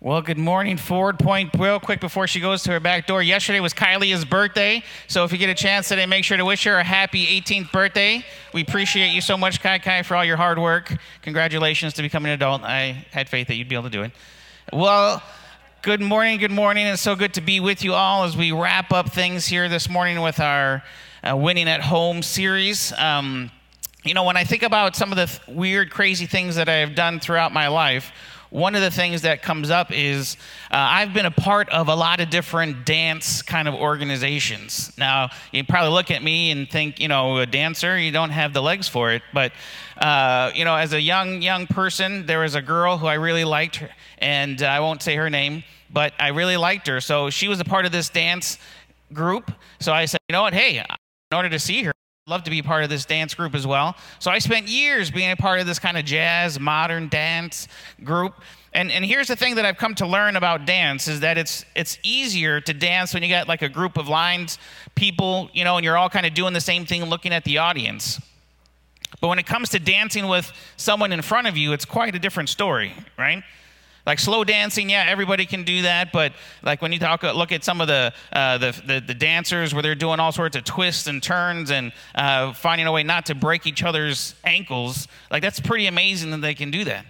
Well, good morning, Forward Point. Real quick before she goes to her back door. Yesterday was Kylie's birthday, so if you get a chance today, make sure to wish her a happy 18th birthday. We appreciate you so much, Kai Kai, for all your hard work. Congratulations to becoming an adult. I had faith that you'd be able to do it. Well, good morning, good morning. It's so good to be with you all as we wrap up things here this morning with our uh, Winning at Home series. Um, you know, when I think about some of the th- weird, crazy things that I have done throughout my life, one of the things that comes up is uh, I've been a part of a lot of different dance kind of organizations. Now, you probably look at me and think, you know, a dancer, you don't have the legs for it. But, uh, you know, as a young, young person, there was a girl who I really liked, and uh, I won't say her name, but I really liked her. So she was a part of this dance group. So I said, you know what, hey, in order to see her, love to be part of this dance group as well. So I spent years being a part of this kind of jazz, modern dance group. And, and here's the thing that I've come to learn about dance is that it's it's easier to dance when you got like a group of lines, people, you know, and you're all kind of doing the same thing, looking at the audience. But when it comes to dancing with someone in front of you, it's quite a different story, right? Like slow dancing, yeah, everybody can do that. But like when you talk, look at some of the, uh, the, the, the, dancers where they're doing all sorts of twists and turns and uh, finding a way not to break each other's ankles, like that's pretty amazing that they can do that.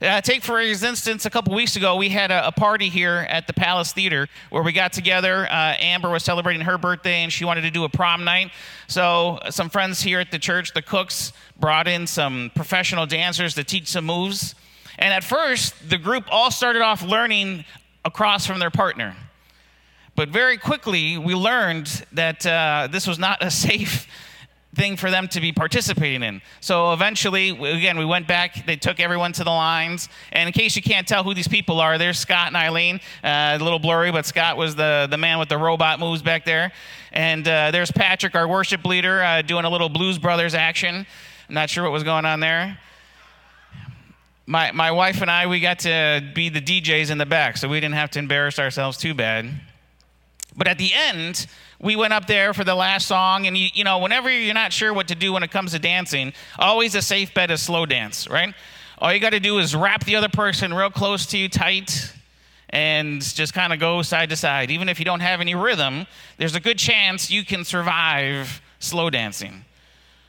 Uh, take for instance, a couple weeks ago, we had a, a, party here at the Palace Theater where we got together. Uh, Amber was celebrating her birthday and she wanted to do a prom night. So, some friends here at the church, the cooks, brought in some professional dancers to teach some moves. And at first, the group all started off learning across from their partner. But very quickly, we learned that uh, this was not a safe thing for them to be participating in. So eventually, again, we went back. They took everyone to the lines. And in case you can't tell who these people are, there's Scott and Eileen. Uh, a little blurry, but Scott was the, the man with the robot moves back there. And uh, there's Patrick, our worship leader, uh, doing a little Blues Brothers action. I'm not sure what was going on there my, my wife and I, we got to be the DJs in the back, so we didn't have to embarrass ourselves too bad. But at the end, we went up there for the last song, and you, you know, whenever you're not sure what to do when it comes to dancing, always a safe bet is slow dance, right? All you got to do is wrap the other person real close to you tight and just kind of go side to side. Even if you don't have any rhythm, there's a good chance you can survive slow dancing.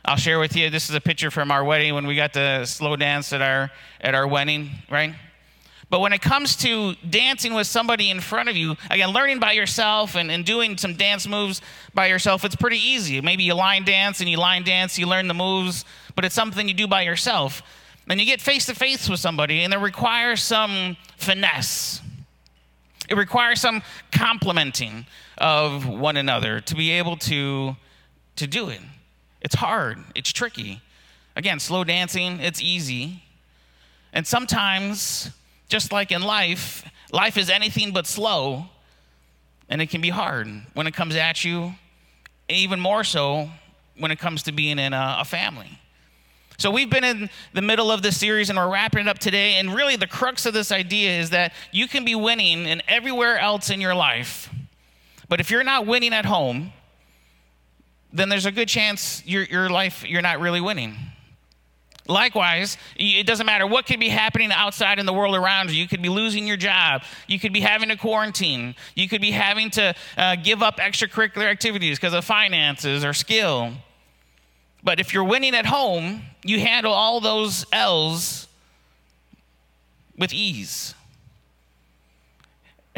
I'll share with you. This is a picture from our wedding when we got to slow dance at our at our wedding, right? But when it comes to dancing with somebody in front of you, again, learning by yourself and, and doing some dance moves by yourself, it's pretty easy. Maybe you line dance and you line dance, you learn the moves, but it's something you do by yourself. And you get face to face with somebody, and it requires some finesse. It requires some complimenting of one another to be able to, to do it. It's hard, it's tricky. Again, slow dancing, it's easy. And sometimes, just like in life, life is anything but slow, and it can be hard when it comes at you, even more so when it comes to being in a, a family. So, we've been in the middle of this series and we're wrapping it up today. And really, the crux of this idea is that you can be winning in everywhere else in your life. But if you're not winning at home, then there's a good chance your, your life, you're not really winning. Likewise, it doesn't matter what could be happening outside in the world around you. You could be losing your job. You could be having to quarantine. You could be having to uh, give up extracurricular activities because of finances or skill. But if you're winning at home, you handle all those L's with ease.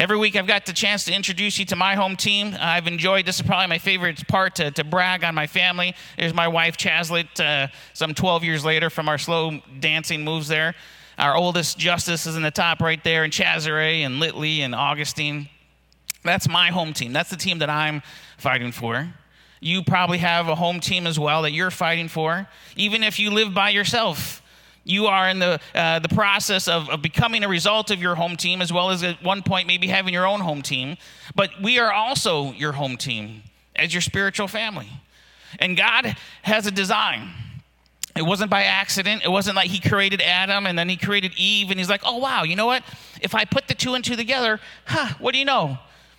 Every week I've got the chance to introduce you to my home team. I've enjoyed, this is probably my favorite part to, to brag on my family. There's my wife, Chazlet, uh, some 12 years later from our slow dancing moves there. Our oldest, Justice, is in the top right there, and Chazare and Litley and Augustine. That's my home team. That's the team that I'm fighting for. You probably have a home team as well that you're fighting for, even if you live by yourself. You are in the, uh, the process of, of becoming a result of your home team, as well as at one point maybe having your own home team. But we are also your home team as your spiritual family. And God has a design. It wasn't by accident. It wasn't like He created Adam and then He created Eve, and He's like, oh, wow, you know what? If I put the two and two together, huh, what do you know?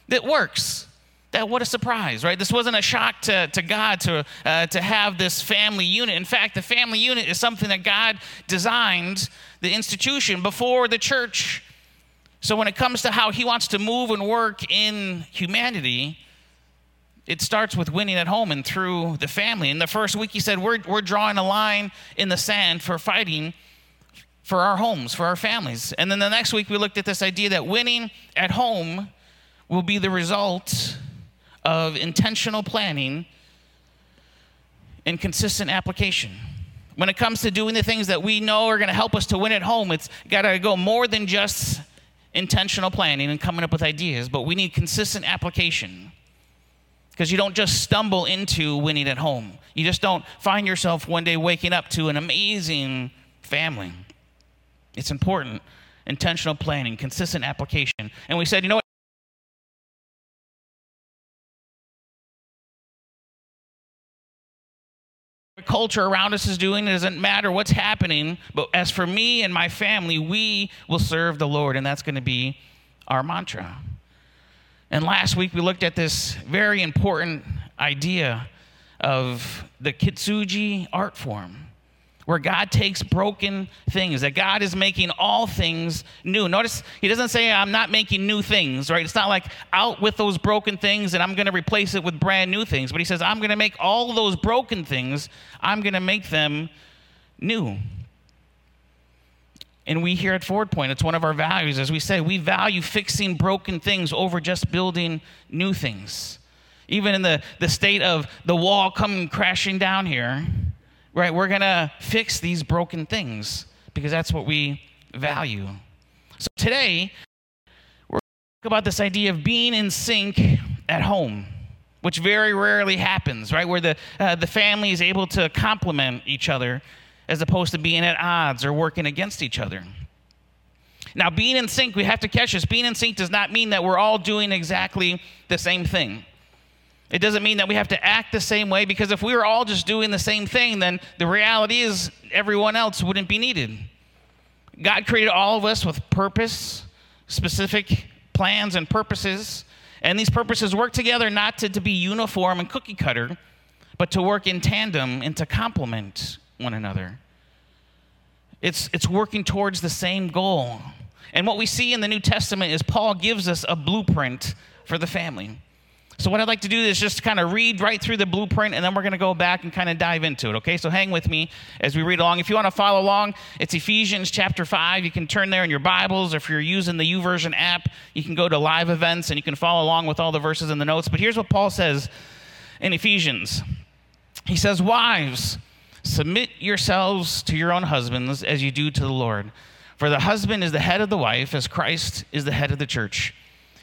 It works that what a surprise right this wasn't a shock to, to god to, uh, to have this family unit in fact the family unit is something that god designed the institution before the church So when it comes to how he wants to move and work in humanity, it starts with winning at home and through the family. In the first week, he said, We're, we're drawing a line in the sand for fighting for our homes, for our families. And then the next week, we looked at this idea that winning at home will be the result of intentional planning and consistent application. When it comes to doing the things that we know are going to help us to win at home, it's got to go more than just intentional planning and coming up with ideas, but we need consistent application. Because you don't just stumble into winning at home. You just don't find yourself one day waking up to an amazing family. It's important. Intentional planning, consistent application. And we said, you know what? Culture around us is doing. It doesn't matter what's happening. But as for me and my family, we will serve the Lord. And that's going to be our mantra. And last week we looked at this very important idea of the kintsugi art form where God takes broken things, that God is making all things new. Notice he doesn't say, I'm not making new things, right? It's not like out with those broken things and I'm going to replace it with brand new things. But he says, I'm going to make all those broken things, I'm going to make them new. And we here at Forward Point, it's one of our values. As we say, we value fixing broken things over just building new things. Even in the, the state of the wall coming crashing down here, right? We're going to fix these broken things because that's what we value. So today, we're talk about this idea of being in sync at home, which very rarely happens, right? Where the, uh, the family is able to complement each other as opposed to being at odds or working against each other. Now, being in sync, we have to catch this. Being in sync does not mean that we're all doing exactly the same thing. It doesn't mean that we have to act the same way because if we were all just doing the same thing, then the reality is everyone else wouldn't be needed. God created all of us with purpose, specific plans and purposes, and these purposes work together not to, to be uniform and cookie cutter, but to work in tandem and to complement one another. It's, it's working towards the same goal. And what we see in the New Testament is Paul gives us a blueprint for the family. So, what I'd like to do is just kind of read right through the blueprint, and then we're going to go back and kind of dive into it, okay? So, hang with me as we read along. If you want to follow along, it's Ephesians chapter 5. You can turn there in your Bibles. Or if you're using the YouVersion app, you can go to live events and you can follow along with all the verses in the notes. But here's what Paul says in Ephesians He says, Wives, submit yourselves to your own husbands as you do to the Lord. For the husband is the head of the wife, as Christ is the head of the church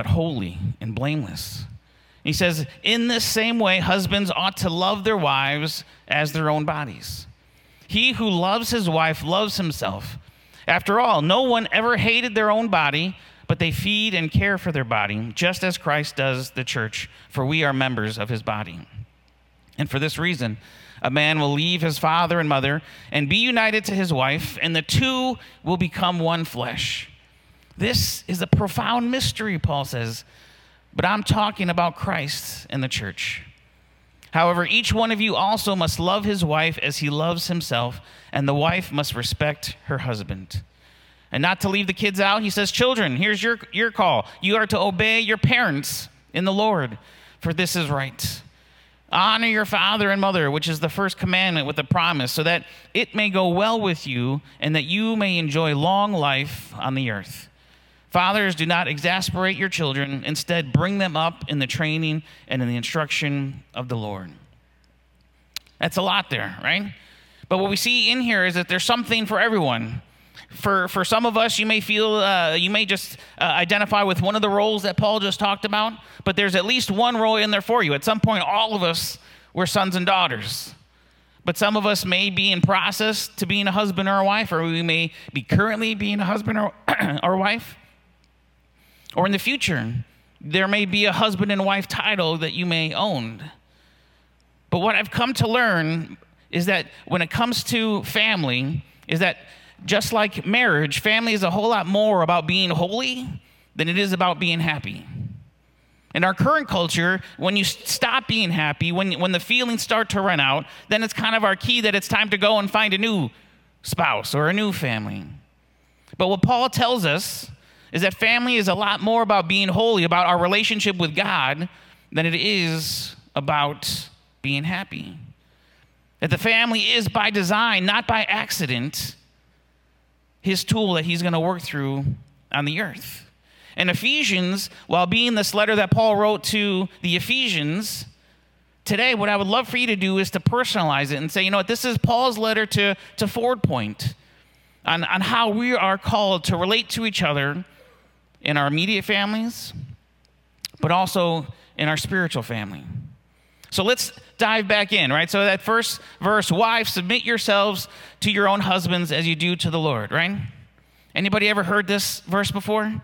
but holy and blameless. He says, In this same way, husbands ought to love their wives as their own bodies. He who loves his wife loves himself. After all, no one ever hated their own body, but they feed and care for their body, just as Christ does the church, for we are members of his body. And for this reason, a man will leave his father and mother and be united to his wife, and the two will become one flesh. This is a profound mystery, Paul says, but I'm talking about Christ and the church. However, each one of you also must love his wife as he loves himself, and the wife must respect her husband. And not to leave the kids out, he says, Children, here's your, your call. You are to obey your parents in the Lord, for this is right. Honor your father and mother, which is the first commandment with a promise, so that it may go well with you and that you may enjoy long life on the earth. Fathers, do not exasperate your children. Instead, bring them up in the training and in the instruction of the Lord. That's a lot there, right? But what we see in here is that there's something for everyone. For, for some of us, you may feel, uh, you may just uh, identify with one of the roles that Paul just talked about, but there's at least one role in there for you. At some point, all of us were sons and daughters. But some of us may be in process to being a husband or a wife, or we may be currently being a husband or, or wife. Or in the future, there may be a husband and wife title that you may own. But what I've come to learn is that when it comes to family, is that just like marriage, family is a whole lot more about being holy than it is about being happy. In our current culture, when you stop being happy, when, when the feelings start to run out, then it's kind of our key that it's time to go and find a new spouse or a new family. But what Paul tells us is that family is a lot more about being holy, about our relationship with God, than it is about being happy. That the family is by design, not by accident, his tool that he's going to work through on the earth. And Ephesians, while being this letter that Paul wrote to the Ephesians, today what I would love for you to do is to personalize it and say, you know what, this is Paul's letter to, to Forward Point on, on how we are called to relate to each other in our immediate families, but also in our spiritual family. So let's dive back in, right? So that first verse, wives, submit yourselves to your own husbands as you do to the Lord, right? Anybody ever heard this verse before?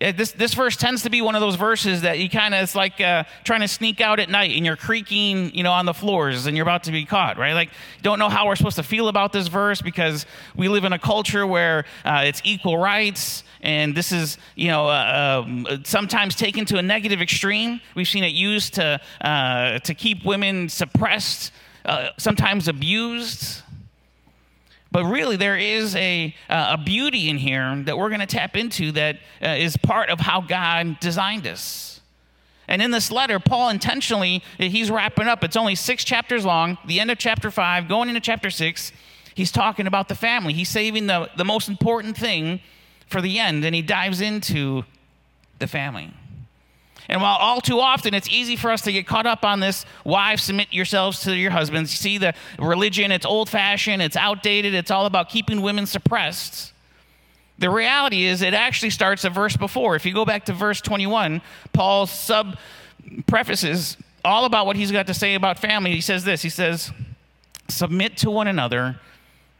This, this verse tends to be one of those verses that you kind of, it's like uh, trying to sneak out at night and you're creaking, you know, on the floors and you're about to be caught, right? Like, don't know how we're supposed to feel about this verse because we live in a culture where uh, it's equal rights and this is, you know, uh, um, sometimes taken to a negative extreme. We've seen it used to, uh, to keep women suppressed, uh, sometimes abused. But really, there is a, uh, a beauty in here that we're going to tap into that uh, is part of how God designed us. And in this letter, Paul intentionally, he's wrapping up. It's only six chapters long, the end of chapter five, going into chapter six. He's talking about the family. He's saving the, the most important thing for the end, and he dives into the family. And while all too often it's easy for us to get caught up on this, wives, submit yourselves to your husbands. See, the religion, it's old fashioned, it's outdated, it's all about keeping women suppressed. The reality is, it actually starts a verse before. If you go back to verse 21, Paul sub prefaces all about what he's got to say about family. He says this He says, Submit to one another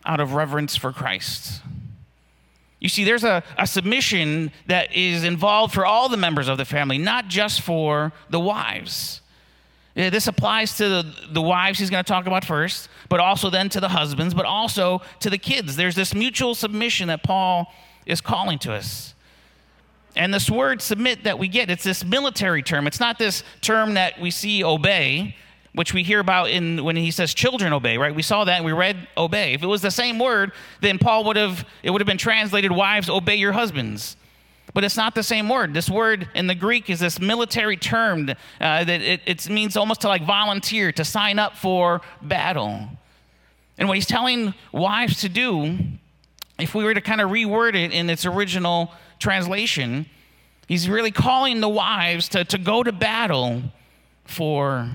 out of reverence for Christ. You see, there's a, a submission that is involved for all the members of the family, not just for the wives. This applies to the, the wives he's going to talk about first, but also then to the husbands, but also to the kids. There's this mutual submission that Paul is calling to us. And this word submit that we get, it's this military term. It's not this term that we see obey, which we hear about in when he says children obey, right? We saw that and we read obey. If it was the same word, then Paul would have it would have been translated wives obey your husbands. But it's not the same word. This word in the Greek is this military term uh, that it, it means almost to like volunteer, to sign up for battle. And what he's telling wives to do, if we were to kind of reword it in its original translation, he's really calling the wives to, to go to battle for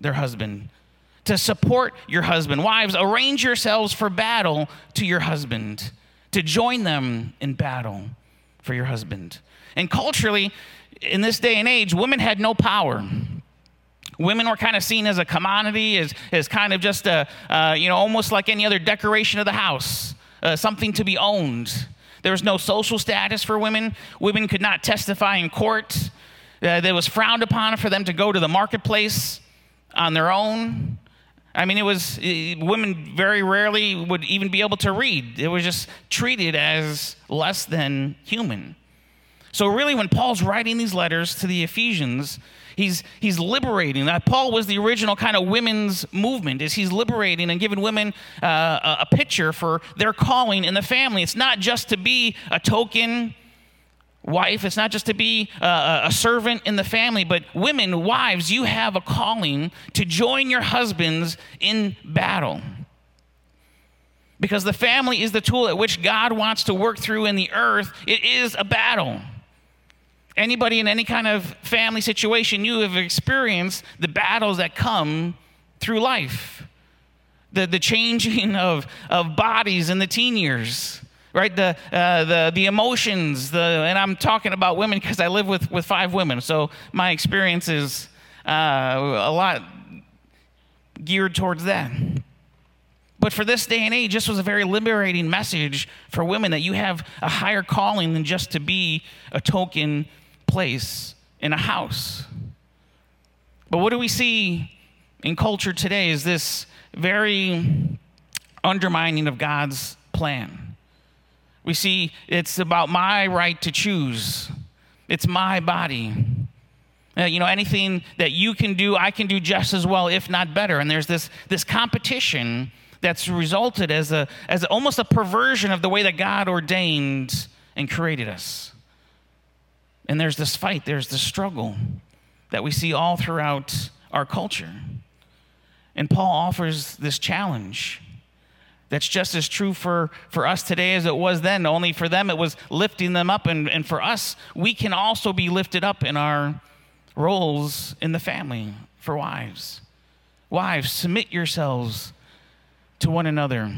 their husband, to support your husband. Wives, arrange yourselves for battle to your husband, to join them in battle for your husband. And culturally, in this day and age, women had no power. Women were kind of seen as a commodity, as, as kind of just a, uh, you know, almost like any other decoration of the house, uh, something to be owned. There was no social status for women. Women could not testify in court. Uh, it was frowned upon for them to go to the marketplace on their own. I mean, it was women very rarely would even be able to read. It was just treated as less than human. So, really, when Paul's writing these letters to the Ephesians, he's, he's liberating. That Paul was the original kind of women's movement. Is he's liberating and giving women uh, a picture for their calling in the family. It's not just to be a token wife. It's not just to be a, a, servant in the family, but women, wives, you have a calling to join your husbands in battle. Because the family is the tool at which God wants to work through in the earth. It is a battle. Anybody in any kind of family situation, you have experienced the battles that come through life. The, the changing of, of bodies in the teen years right the, uh, the, the emotions the, and i'm talking about women because i live with, with five women so my experience is uh, a lot geared towards that But for this day and age, this was a very liberating message for women that you have a higher calling than just to be a token place in a house. But what do we see in culture today is this very undermining of God's plan. We see it's about my right to choose, it's my body. Uh, you know, anything that you can do, I can do just as well, if not better. And there's this, this competition that's resulted as, a, as almost a perversion of the way that God ordained and created us. And there's this fight, there's this struggle that we see all throughout our culture. And Paul offers this challenge that's just as true for, for us today as it was then. Only for them, it was lifting them up. And, and for us, we can also be lifted up in our roles in the family for wives. Wives, submit yourselves to one another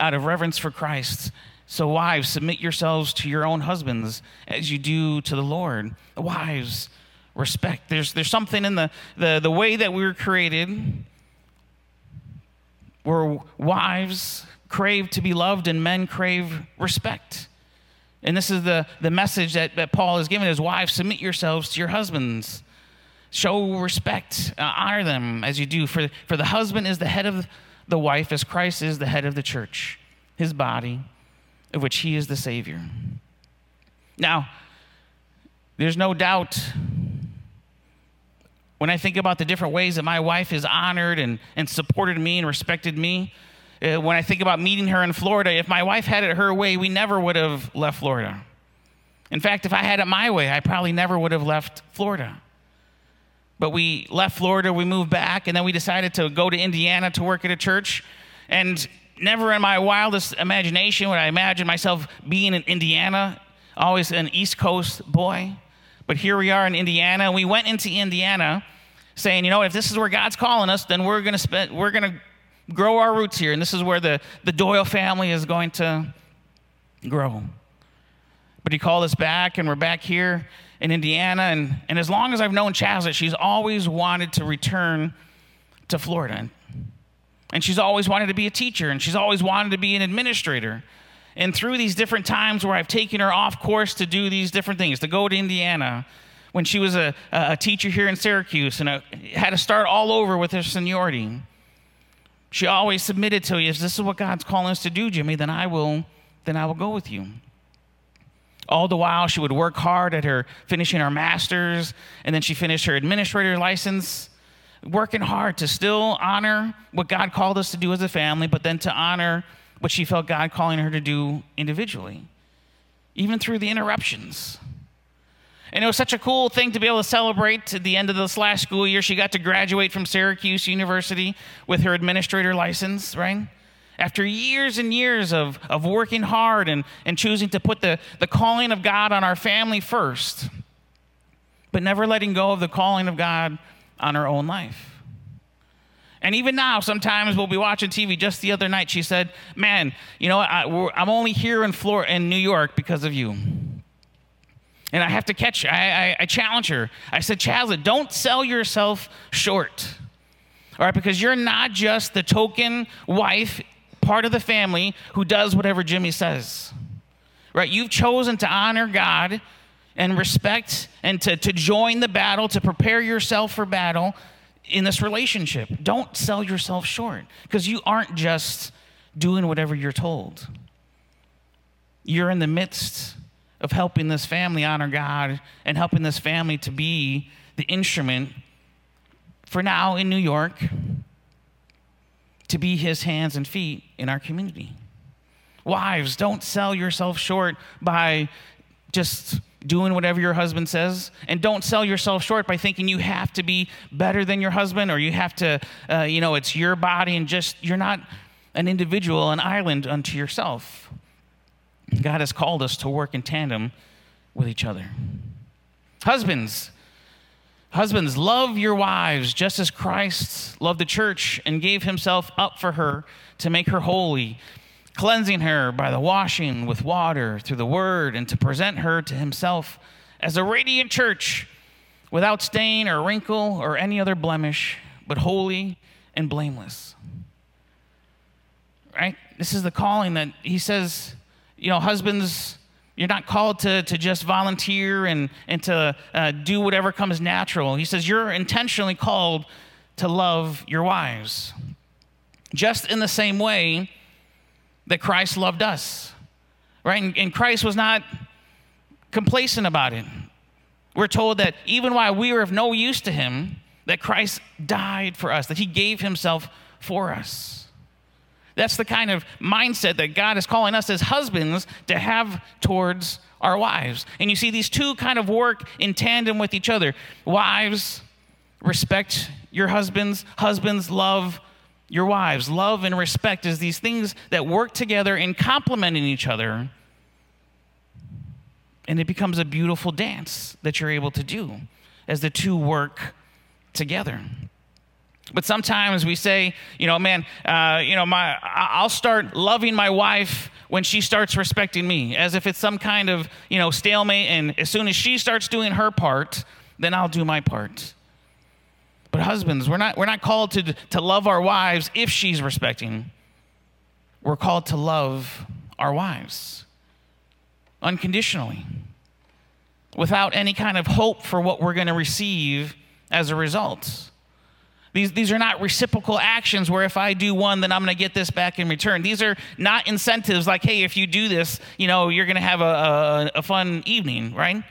out of reverence for Christ. So, wives, submit yourselves to your own husbands as you do to the Lord. Wives, respect. There's, there's something in the, the, the way that we were created where wives crave to be loved and men crave respect. And this is the, the message that, that Paul is giving his wives submit yourselves to your husbands. Show respect, uh, honor them as you do. For, for the husband is the head of the wife, as Christ is the head of the church, his body, of which he is the Savior. Now, there's no doubt when I think about the different ways that my wife has honored and, and supported me and respected me, uh, when I think about meeting her in Florida, if my wife had it her way, we never would have left Florida. In fact, if I had it my way, I probably never would have left Florida. But we left Florida, we moved back, and then we decided to go to Indiana to work at a church. And never in my wildest imagination would I imagine myself being in Indiana, always an East Coast boy. But here we are in Indiana. We went into Indiana saying, you know, if this is where God's calling us, then we're going to spend, we're going to grow our roots here. And this is where the, the Doyle family is going to grow. But he called us back, and we're back here in Indiana. And, and as long as I've known Chazlet, she's always wanted to return to Florida. And she's always wanted to be a teacher, and she's always wanted to be an administrator. And through these different times where I've taken her off course to do these different things, to go to Indiana, when she was a, a teacher here in Syracuse and a, had to start all over with her seniority. She always submitted to you, if this is what God's calling us to do, Jimmy, then I will, then I will go with you. All the while, she would work hard at her finishing her master's, and then she finished her administrator license, working hard to still honor what God called us to do as a family, but then to honor what she felt God calling her to do individually, even through the interruptions. And it was such a cool thing to be able to celebrate at the end of this last school year. She got to graduate from Syracuse University with her administrator license, right? After years and years of, of working hard and, and choosing to put the, the calling of God on our family first, but never letting go of the calling of God on her own life. And even now, sometimes we'll be watching TV. Just the other night, she said, "Man, you know, I, am only here in Florida, in New York, because of you." And I have to catch, I, I, I challenge her. I said, Chazlet, don't sell yourself short. All right, because you're not just the token wife, part of the family, who does whatever Jimmy says. Right? You've chosen to honor God and respect and to, to join the battle, to prepare yourself for battle in this relationship. Don't sell yourself short because you aren't just doing whatever you're told. You're in the midst of helping this family honor God and helping this family to be the instrument for now in New York to be his hands and feet in our community. Wives, don't sell yourself short by just doing whatever your husband says. And don't sell yourself short by thinking you have to be better than your husband or you have to, uh, you know, it's your body and just, you're not an individual, an island unto yourself. God has called us to work in tandem with each other. Husbands, husbands, love your wives just as Christ loved the church and gave himself up for her to make her holy, cleansing her by the washing with water through the word, and to present her to himself as a radiant church without stain or wrinkle or any other blemish, but holy and blameless. right? This is the calling that he says, you know, husbands, you're not called to, to just volunteer and, and to uh, do whatever comes natural. He says, you're intentionally called to love your wives. Just in the same way that Christ loved us, right? And, and Christ was not complacent about it. We're told that even while we were of no use to him, that Christ died for us, that he gave himself for us. That's the kind of mindset that God is calling us as husbands to have towards our wives. And you see, these two kind of work in tandem with each other. Wives, respect your husbands, husbands, love your wives. Love and respect is these things that work together in complementing each other. And it becomes a beautiful dance that you're able to do as the two work together. But sometimes we say, you know, man, uh, you know, my, I'll start loving my wife when she starts respecting me, as if it's some kind of, you know, stalemate. And as soon as she starts doing her part, then I'll do my part. But husbands, we're not, we're not called to, to love our wives if she's respecting. We're called to love our wives unconditionally, without any kind of hope for what we're going to receive as a result. These, these are not reciprocal actions where if I do one, then I'm going to get this back in return. These are not incentives like, hey, if you do this, you know, you're going to have a, a, a fun evening, right?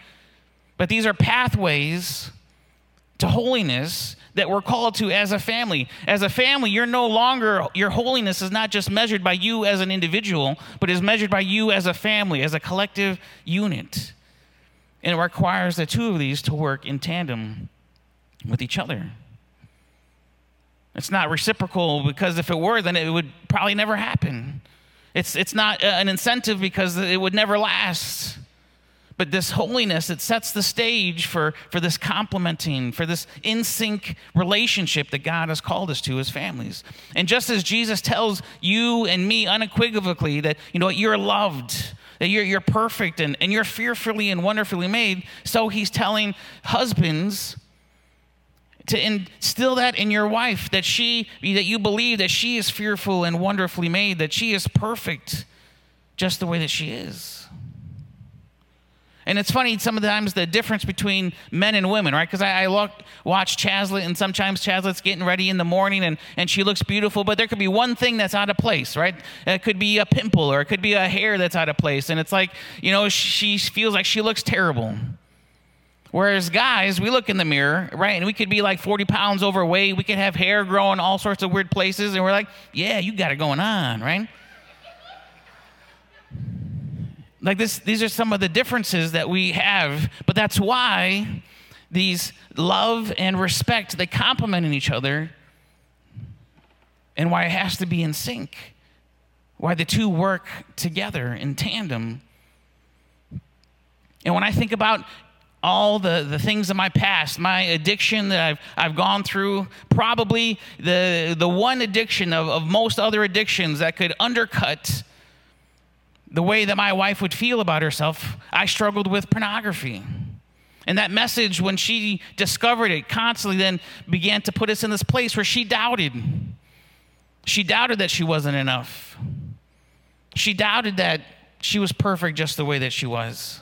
But these are pathways to holiness that we're called to as a family. As a family, you're no longer, your holiness is not just measured by you as an individual, but is measured by you as a family, as a collective unit. And it requires the two of these to work in tandem with each other. It's not reciprocal because if it were, then it would probably never happen. It's, it's not uh, an incentive because it would never last. But this holiness, it sets the stage for, for this complementing, for this in sync relationship that God has called us to as families. And just as Jesus tells you and me unequivocally that, you know, you're loved, that you're, you're perfect and, and you're fearfully and wonderfully made, so he's telling husbands to instill that in your wife that she that you believe that she is fearful and wonderfully made that she is perfect just the way that she is and it's funny sometimes the difference between men and women, right? Because I, I look, watch Chazlet, and sometimes Chazlet's getting ready in the morning and, and she looks beautiful, but there could be one thing that's out of place, right? It could be a pimple or it could be a hair that's out of place. And it's like, you know, she feels like she looks terrible. Whereas guys, we look in the mirror, right, and we could be like 40 pounds overweight. We could have hair growing all sorts of weird places, and we're like, yeah, you got it going on, right? Like this, these are some of the differences that we have, but that's why these love and respect they complement each other, and why it has to be in sync. Why the two work together in tandem. And when I think about all the, the things of my past, my addiction that I've, I've gone through, probably the, the one addiction of, of most other addictions that could undercut the way that my wife would feel about herself, I struggled with pornography. And that message, when she discovered it, constantly then began to put us in this place where she doubted. She doubted that she wasn't enough. She doubted that she was perfect just the way that she was.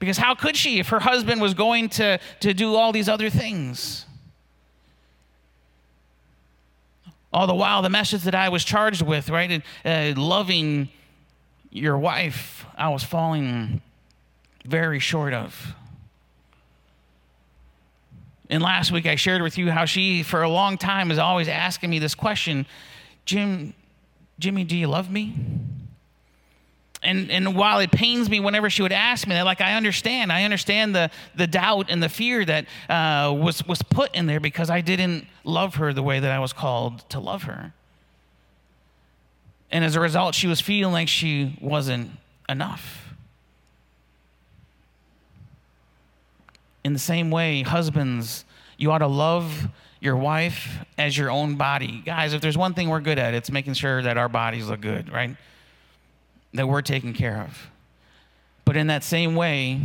Because how could she if her husband was going to, to do all these other things? All the while, the message that I was charged with, right, uh, loving your wife, I was falling very short of. And last week, I shared with you how she, for a long time, is always asking me this question Jim, Jimmy, do you love me? And, and while it pains me whenever she would ask me that, like I understand, I understand the, the doubt and the fear that uh, was, was put in there because I didn't love her the way that I was called to love her. And as a result, she was feeling like she wasn't enough. In the same way, husbands, you ought to love your wife as your own body. Guys, if there's one thing we're good at, it's making sure that our bodies look good, right? That we're taken care of. But in that same way,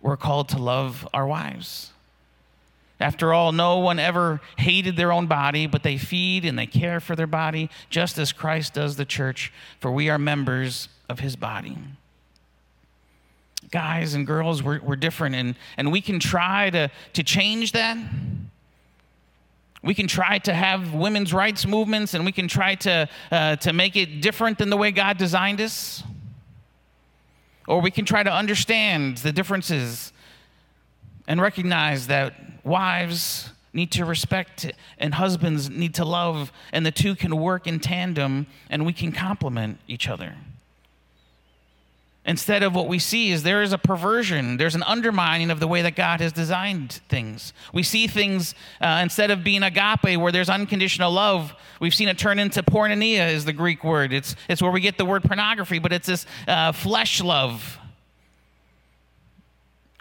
we're called to love our wives. After all, no one ever hated their own body, but they feed and they care for their body, just as Christ does the church, for we are members of his body. Guys and girls, we're, we're different, and, and we can try to, to change that. We can try to have women's rights movements, and we can try to, uh, to make it different than the way God designed us. Or we can try to understand the differences and recognize that wives need to respect and husbands need to love, and the two can work in tandem and we can complement each other. Instead of what we see is there is a perversion, there's an undermining of the way that God has designed things. We see things uh, instead of being agape, where there's unconditional love, we've seen it turn into porneia, is the Greek word. It's, it's where we get the word pornography, but it's this uh, flesh love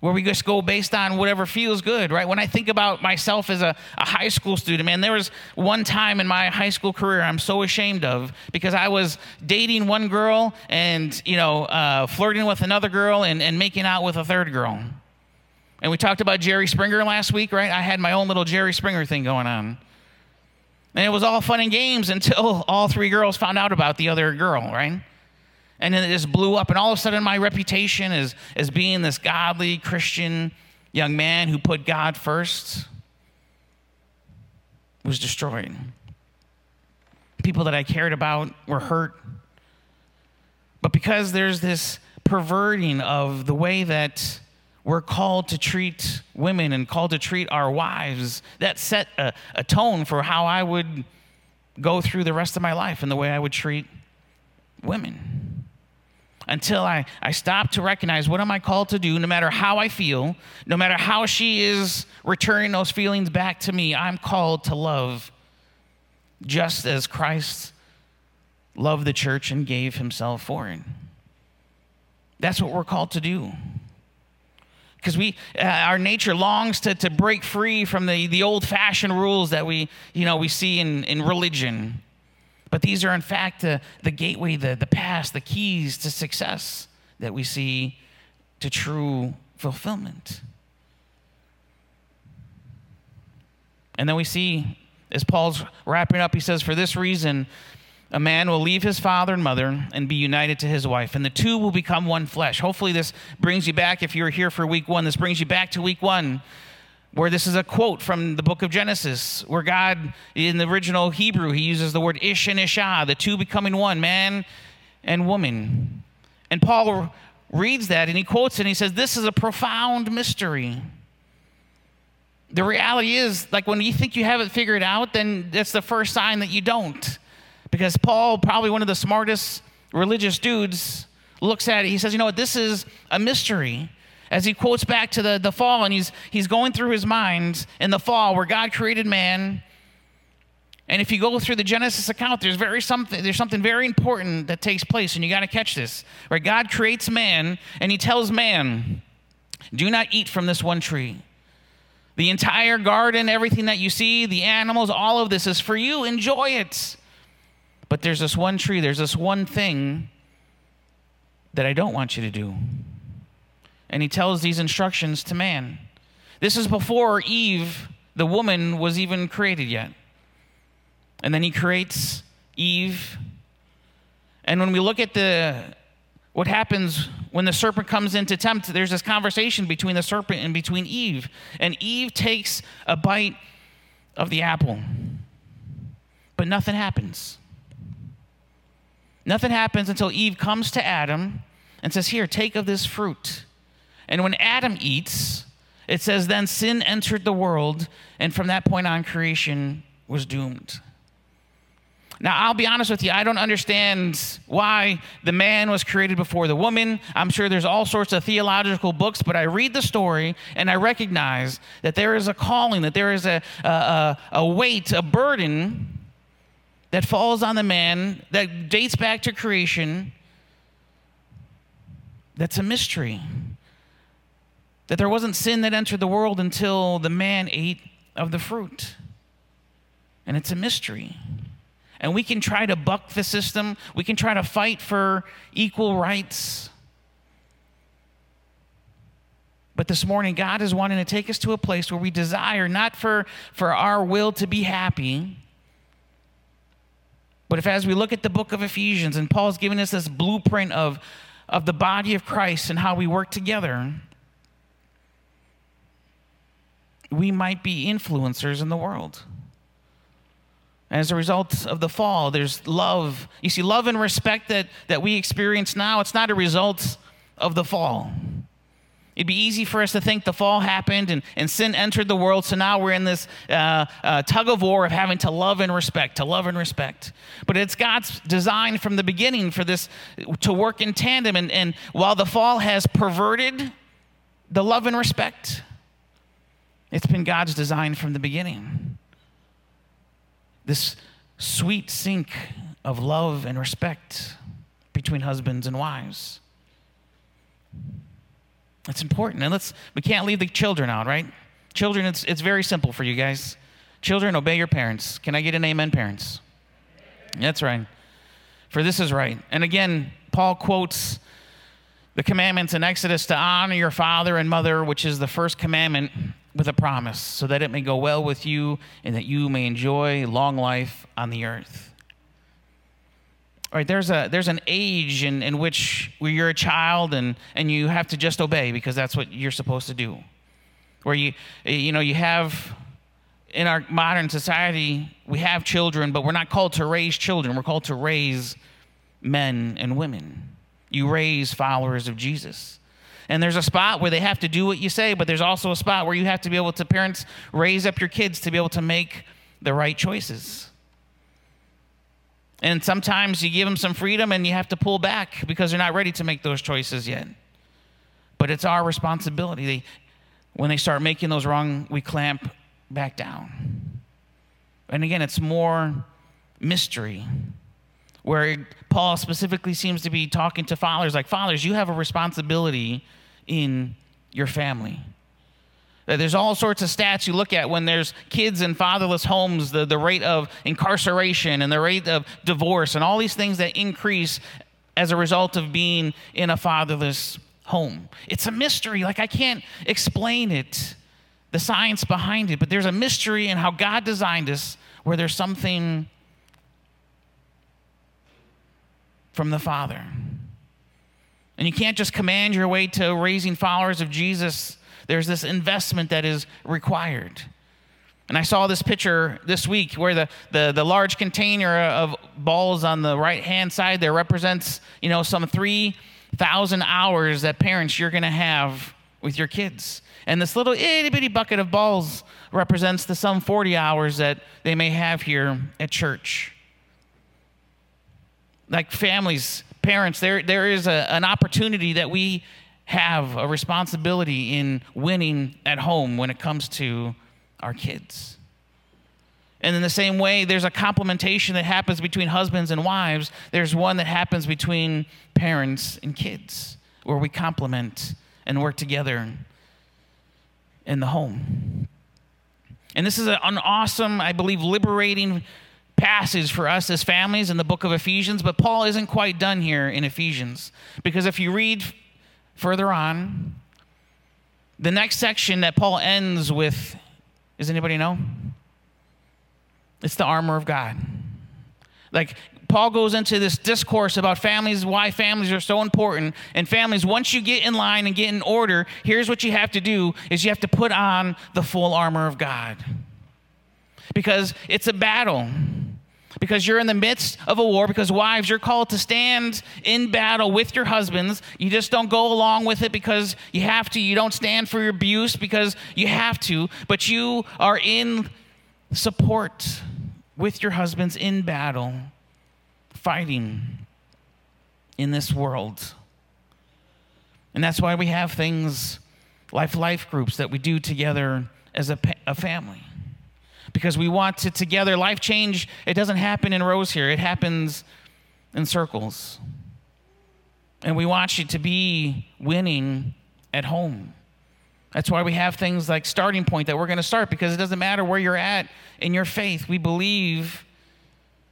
where we just go based on whatever feels good, right? When I think about myself as a, a, high school student, man, there was one time in my high school career I'm so ashamed of because I was dating one girl and, you know, uh, flirting with another girl and, and making out with a third girl. And we talked about Jerry Springer last week, right? I had my own little Jerry Springer thing going on. And it was all fun and games until all three girls found out about the other girl, right? And then it just blew up. And all of a sudden, my reputation as, as being this godly Christian young man who put God first was destroyed. People that I cared about were hurt. But because there's this perverting of the way that we're called to treat women and called to treat our wives, that set a, a tone for how I would go through the rest of my life and the way I would treat women until I, I stop to recognize what am I called to do, no matter how I feel, no matter how she is returning those feelings back to me, I'm called to love just as Christ loved the church and gave himself for it. That's what we're called to do. Because we, uh, our nature longs to, to break free from the, the old fashioned rules that we, you know, we see in, in religion. But these are, in fact, the, the gateway, the, the path, the keys to success that we see to true fulfillment. And then we see, as Paul's wrapping up, he says, For this reason, a man will leave his father and mother and be united to his wife, and the two will become one flesh. Hopefully, this brings you back, if you were here for week one, this brings you back to week one where this is a quote from the book of Genesis, where God, in the original Hebrew, he uses the word ish and isha, the two becoming one, man and woman. And Paul reads that and he quotes it and he says, This is a profound mystery. The reality is, like when you think you have it figured out, then that's the first sign that you don't. Because Paul, probably one of the smartest religious dudes, looks at it. He says, You know what? This is a mystery as he quotes back to the, the fall and he's, he's going through his mind in the fall where God created man. And if you go through the Genesis account, there's, very something, there's something very important that takes place, and you got to catch this. Where God creates man, and he tells man, Do not eat from this one tree. The entire garden, everything that you see, the animals, all of this is for you. Enjoy it. But there's this one tree, there's this one thing that I don't want you to do and he tells these instructions to man. This is before Eve, the woman, was even created yet. And then he creates Eve. And when we look at the what happens when the serpent comes in to tempt, there's this conversation between the serpent and between Eve. And Eve takes a bite of the apple. But nothing happens. Nothing happens until Eve comes to Adam and says, Here, take of this fruit. And when Adam eats, it says, then sin entered the world, and from that point on, creation was doomed. Now, I'll be honest with you, I don't understand why the man was created before the woman. I'm sure there's all sorts of theological books, but I read the story and I recognize that there is a calling, that there is a, a, a weight, a burden that falls on the man that dates back to creation that's a mystery. That there wasn't sin that entered the world until the man ate of the fruit. And it's a mystery. And we can try to buck the system, we can try to fight for equal rights. But this morning, God is wanting to take us to a place where we desire not for, for our will to be happy, but if as we look at the book of Ephesians, and Paul's giving us this blueprint of, of the body of Christ and how we work together, we might be influencers in the world. As a result of the fall, there's love. You see, love and respect that, that we experience now, it's not a result of the fall. It'd be easy for us to think the fall happened and, and sin entered the world, so now we're in this uh, uh, tug of war of having to love and respect, to love and respect. But it's God's design from the beginning for this to work in tandem. And, and while the fall has perverted the love and respect, it's been God's design from the beginning. This sweet sync of love and respect between husbands and wives. It's important. And let's we can't leave the children out, right? Children, it's it's very simple for you guys. Children, obey your parents. Can I get an amen, parents? That's right. For this is right. And again, Paul quotes the commandments in Exodus to honor your father and mother, which is the first commandment, with a promise, so that it may go well with you and that you may enjoy long life on the earth. All right, there's, a, there's an age in, in which where you're a child and, and you have to just obey because that's what you're supposed to do. Where you, you know, you have, in our modern society, we have children, but we're not called to raise children. We're called to raise men and women. You raise followers of Jesus. And there's a spot where they have to do what you say, but there's also a spot where you have to be able to, parents, raise up your kids to be able to make the right choices. And sometimes you give them some freedom and you have to pull back because they're not ready to make those choices yet. But it's our responsibility. They, when they start making those wrong, we clamp back down. And again, it's more mystery. Where Paul specifically seems to be talking to fathers like, Fathers, you have a responsibility in your family. Uh, there's all sorts of stats you look at when there's kids in fatherless homes, the, the rate of incarceration and the rate of divorce, and all these things that increase as a result of being in a fatherless home. It's a mystery. Like, I can't explain it, the science behind it, but there's a mystery in how God designed us where there's something from the Father. And you can't just command your way to raising followers of Jesus there's this investment that is required. And I saw this picture this week where the, the, the large container of balls on the right hand side there represents, you know, some 3,000 hours that parents you're going to have with your kids. And this little itty bitty bucket of balls represents the some 40 hours that they may have here at church. Like families, parents, there, there is a, an opportunity that we have a responsibility in winning at home when it comes to our kids. And in the same way, there's a complementation that happens between husbands and wives. There's one that happens between parents and kids, where we complement and work together in the home. And this is an awesome, I believe, liberating passage for us as families in the book of Ephesians. But Paul isn't quite done here in Ephesians. Because if you read further on, the next section that Paul ends with, does anybody know? It's the armor of God. Like, Paul goes into this discourse about families, why families are so important. And families, once you get in line and get in order, here's what you have to do is you have to put on the full armor of God. Because it's a battle because you're in the midst of a war. Because wives, you're called to stand in battle with your husbands. You just don't go along with it because you have to. You don't stand for your abuse because you have to, but you are in support with your husbands in battle, fighting in this world. And that's why we have things, life life groups that we do together as a, a family because we want to together. Life change, it doesn't happen in rows here, it happens in circles. And we want you to be winning at home. That's why we have things like starting point that we're going to start because it doesn't matter where you're at in your faith. We believe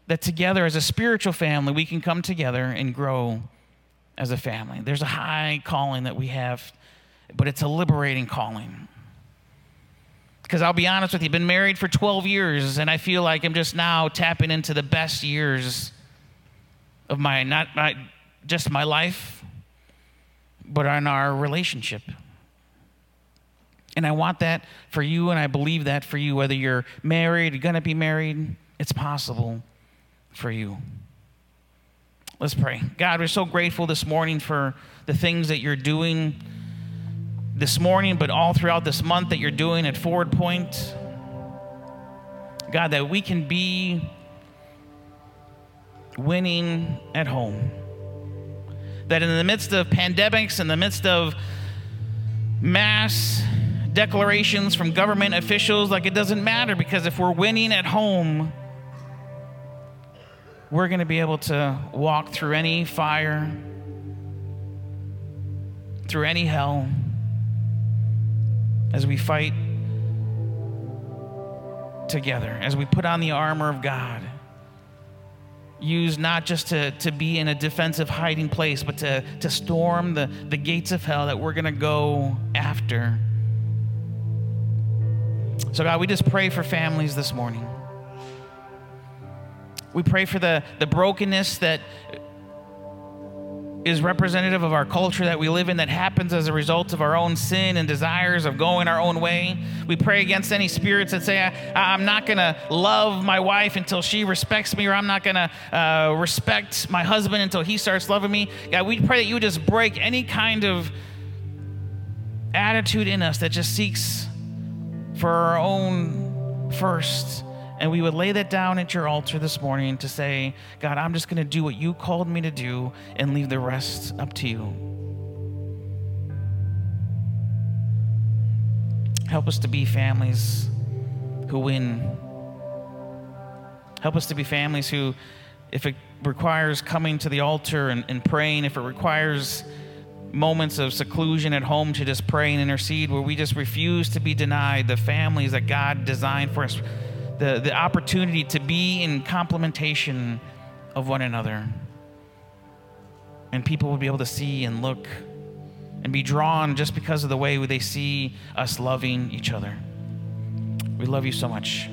that together as a spiritual family, we can come together and grow as a family. There's a high calling that we have but it's a liberating calling. Because I'll be honest with you, I've been married for 12 years, and I feel like I'm just now tapping into the best years of my, not my, just my life, but on our relationship. And I want that for you, and I believe that for you, whether you're married, you're going to be married, it's possible for you. Let's pray. God, we're so grateful this morning for the things that you're doing this morning, but all throughout this month that you're doing at Forward Point. God, that we can be winning at home. That in the midst of pandemics, in the midst of mass declarations from government officials, like it doesn't matter because if we're winning at home, we're going to be able to walk through any fire, through any hell as we fight together, as we put on the armor of God. Used not just to, to be in a defensive hiding place, but to, to storm the, the gates of hell that we're going to go after. So, God, we just pray for families this morning. We pray for the, the brokenness that is representative of our culture that we live in that happens as a result of our own sin and desires of going our own way. We pray against any spirits that say, I, am not going to love my wife until she respects me, or I'm not going to uh, respect my husband until he starts loving me. God, we pray that you would just break any kind of attitude in us that just seeks for our own first and we would lay that down at your altar this morning to say, God, I'm just going to do what you called me to do and leave the rest up to you. Help us to be families who win. Help us to be families who, if it requires coming to the altar and, and praying, if it requires moments of seclusion at home to just pray and intercede, where we just refuse to be denied the families that God designed for us the, the opportunity to be in complementation of one another. And people will be able to see and look and be drawn just because of the way they see us loving each other. We love you so much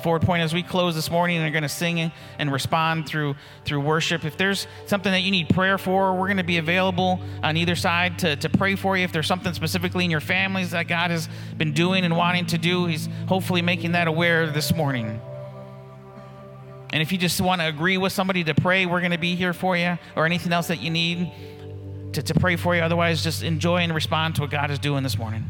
forward point as we close this morning and are going to sing and respond through through worship. If there's something that you need prayer for we're going to be available on either side to, to pray for you. If there's something specifically in your families that god has been doing and wanting to do he's hopefully making that aware this morning. And if you just want to agree with somebody to pray we're going to be here for you or anything else that you need to, to pray for you. Otherwise just enjoy and respond to what god is doing this morning